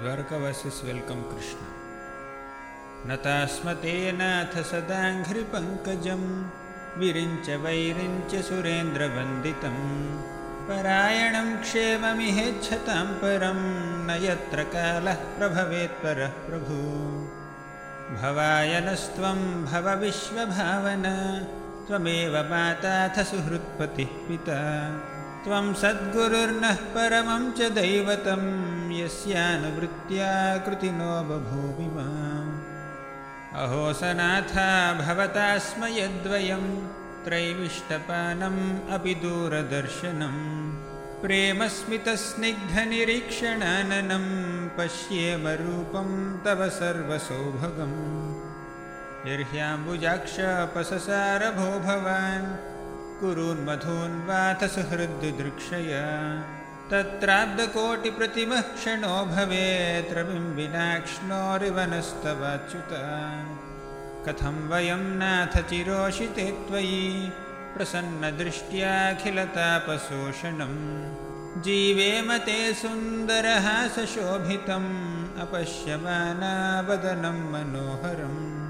द्वारकावासिस् welcome Krishna न तास्मतेनाथ सदाङ्घ्रिपङ्कजं विरिञ्च वैरिञ्च सुरेन्द्रवन्दितम् परायणं क्षेममिहेच्छतां परं न यत्र कालः प्रभवेत्परः प्रभु। भवायनस्त्वं भव विश्वभावना त्वमेव माताथ सुहृत्पतिः पिता त्वं सद्गुरुर्नः परमं च दैवतं यस्यानुवृत्त्या कृतिनो बभूविमा अहो सनाथा भवता स्म यद्वयं त्रैविष्टपानम् अपि दूरदर्शनम् प्रेमस्मितस्निग्धनिरीक्षणाननं पश्येमरूपं तव सर्वसौभगम्। यर्ह्याम्बुजाक्षपससारभो भवान् कुरून्मधून्वाथ सुहृद्दृक्षय तत्राब्दकोटिप्रतिमः क्षणो भवेत् विनाक्ष्णोरिवनस्तवाच्युत कथं वयं नाथ चिरोषिते त्वयि? प्रसन्नदृष्ट्याखिलतापशोषणम् जीवेम ते सुन्दरहासशोभितम् अपश्यमाना वदनं मनोहरम्